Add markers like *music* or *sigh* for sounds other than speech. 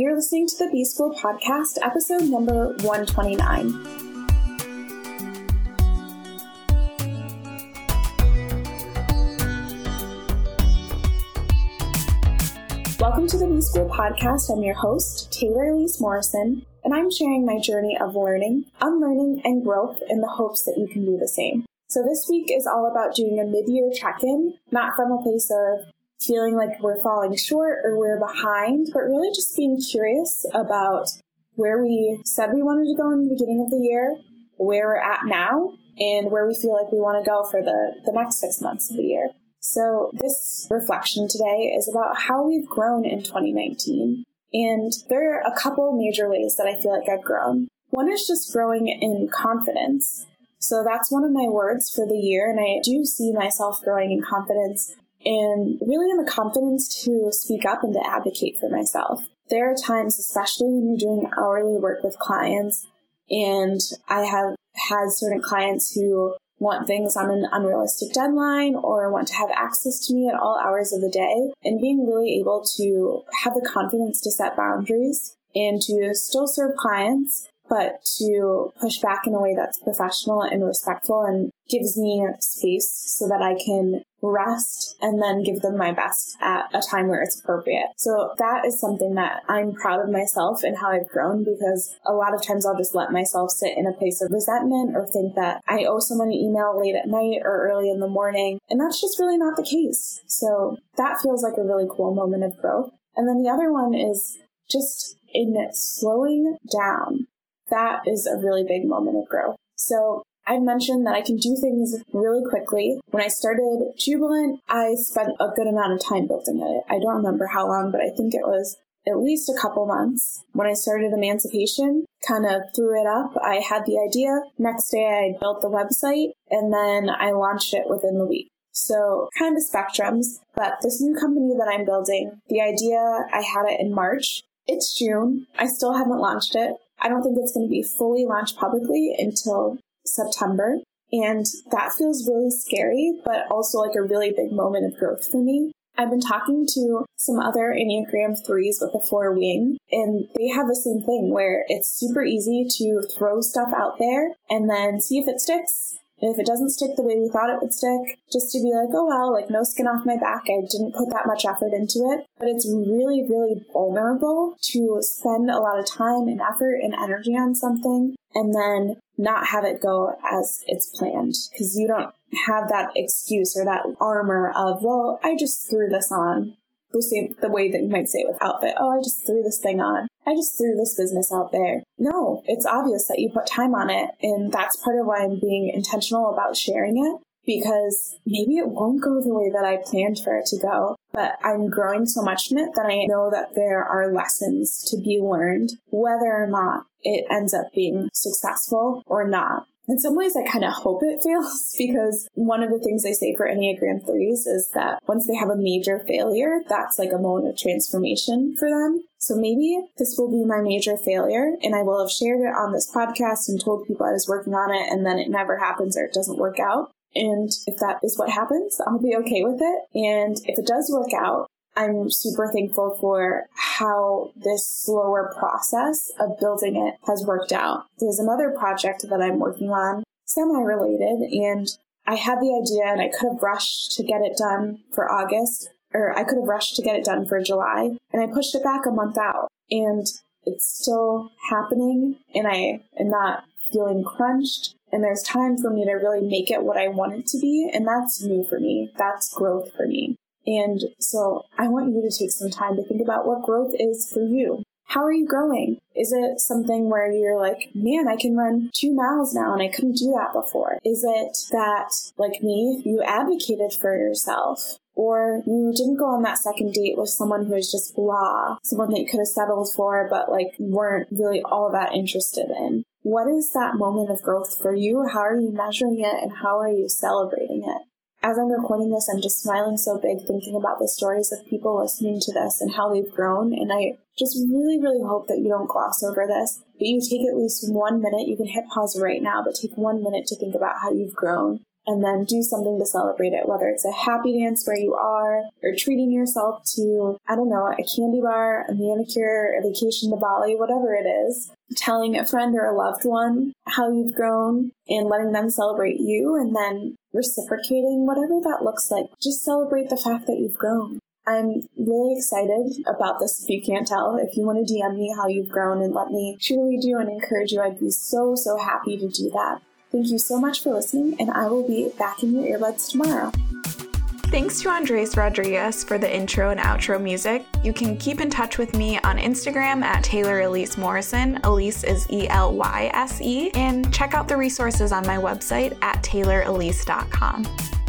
You're listening to the B School Podcast, episode number 129. Welcome to the B School Podcast. I'm your host, Taylor Elyse Morrison, and I'm sharing my journey of learning, unlearning, and growth in the hopes that you can do the same. So this week is all about doing a mid-year check-in, not from a place of feeling like we're falling short or we're behind, but really just being curious about where we said we wanted to go in the beginning of the year, where we're at now, and where we feel like we want to go for the, the next six months of the year. So this reflection today is about how we've grown in 2019. And there are a couple major ways that I feel like I've grown. One is just growing in confidence. So that's one of my words for the year. And I do see myself growing in confidence and really in the confidence to speak up and to advocate for myself. There are times, especially when you're doing hourly work with clients, and I have had certain clients who want things on an unrealistic deadline or want to have access to me at all hours of the day, and being really able to have the confidence to set boundaries and to still serve clients but to push back in a way that's professional and respectful and gives me space so that I can rest and then give them my best at a time where it's appropriate. So that is something that I'm proud of myself and how I've grown because a lot of times I'll just let myself sit in a place of resentment or think that I owe someone an email late at night or early in the morning. And that's just really not the case. So that feels like a really cool moment of growth. And then the other one is just in slowing down that is a really big moment of growth. So I mentioned that I can do things really quickly. When I started Jubilant, I spent a good amount of time building it. I don't remember how long, but I think it was at least a couple months. When I started Emancipation, kind of threw it up. I had the idea. Next day, I built the website and then I launched it within the week. So kind of spectrums, but this new company that I'm building, the idea, I had it in March. It's June. I still haven't launched it. I don't think it's going to be fully launched publicly until September. And that feels really scary, but also like a really big moment of growth for me. I've been talking to some other Enneagram 3s with a four wing, and they have the same thing where it's super easy to throw stuff out there and then see if it sticks if it doesn't stick the way we thought it would stick, just to be like, oh well, like no skin off my back. I didn't put that much effort into it. But it's really, really vulnerable to spend a lot of time and effort and energy on something and then not have it go as it's planned because you don't have that excuse or that armor of, well, I just threw this on the same the way that you might say it with outfit. Oh, I just threw this thing on. I just threw this business out there. No, it's obvious that you put time on it, and that's part of why I'm being intentional about sharing it because maybe it won't go the way that I planned for it to go, but I'm growing so much in it that I know that there are lessons to be learned, whether or not it ends up being successful or not in some ways, I kind of hope it fails *laughs* because one of the things they say for Enneagram 3s is that once they have a major failure, that's like a moment of transformation for them. So maybe this will be my major failure and I will have shared it on this podcast and told people I was working on it and then it never happens or it doesn't work out. And if that is what happens, I'll be okay with it. And if it does work out, I'm super thankful for how this slower process of building it has worked out. There's another project that I'm working on, semi related, and I had the idea and I could have rushed to get it done for August, or I could have rushed to get it done for July, and I pushed it back a month out. And it's still happening, and I am not feeling crunched. And there's time for me to really make it what I want it to be, and that's new for me. That's growth for me. And so I want you to take some time to think about what growth is for you. How are you growing? Is it something where you're like, man, I can run two miles now and I couldn't do that before? Is it that, like me, you advocated for yourself? Or you didn't go on that second date with someone who was just blah, someone that you could have settled for, but like weren't really all that interested in. What is that moment of growth for you? How are you measuring it and how are you celebrating it? As I'm recording this, I'm just smiling so big thinking about the stories of people listening to this and how they've grown. And I just really, really hope that you don't gloss over this, but you take at least one minute. You can hit pause right now, but take one minute to think about how you've grown and then do something to celebrate it, whether it's a happy dance where you are or treating yourself to, I don't know, a candy bar, a manicure, a vacation to Bali, whatever it is. Telling a friend or a loved one how you've grown and letting them celebrate you and then reciprocating whatever that looks like. Just celebrate the fact that you've grown. I'm really excited about this if you can't tell. If you want to DM me how you've grown and let me cheerlead you and encourage you, I'd be so, so happy to do that. Thank you so much for listening, and I will be back in your earbuds tomorrow. Thanks to Andres Rodriguez for the intro and outro music. You can keep in touch with me on Instagram at Taylor Elyse Morrison. Elyse is E L Y S E. And check out the resources on my website at taylorelyse.com.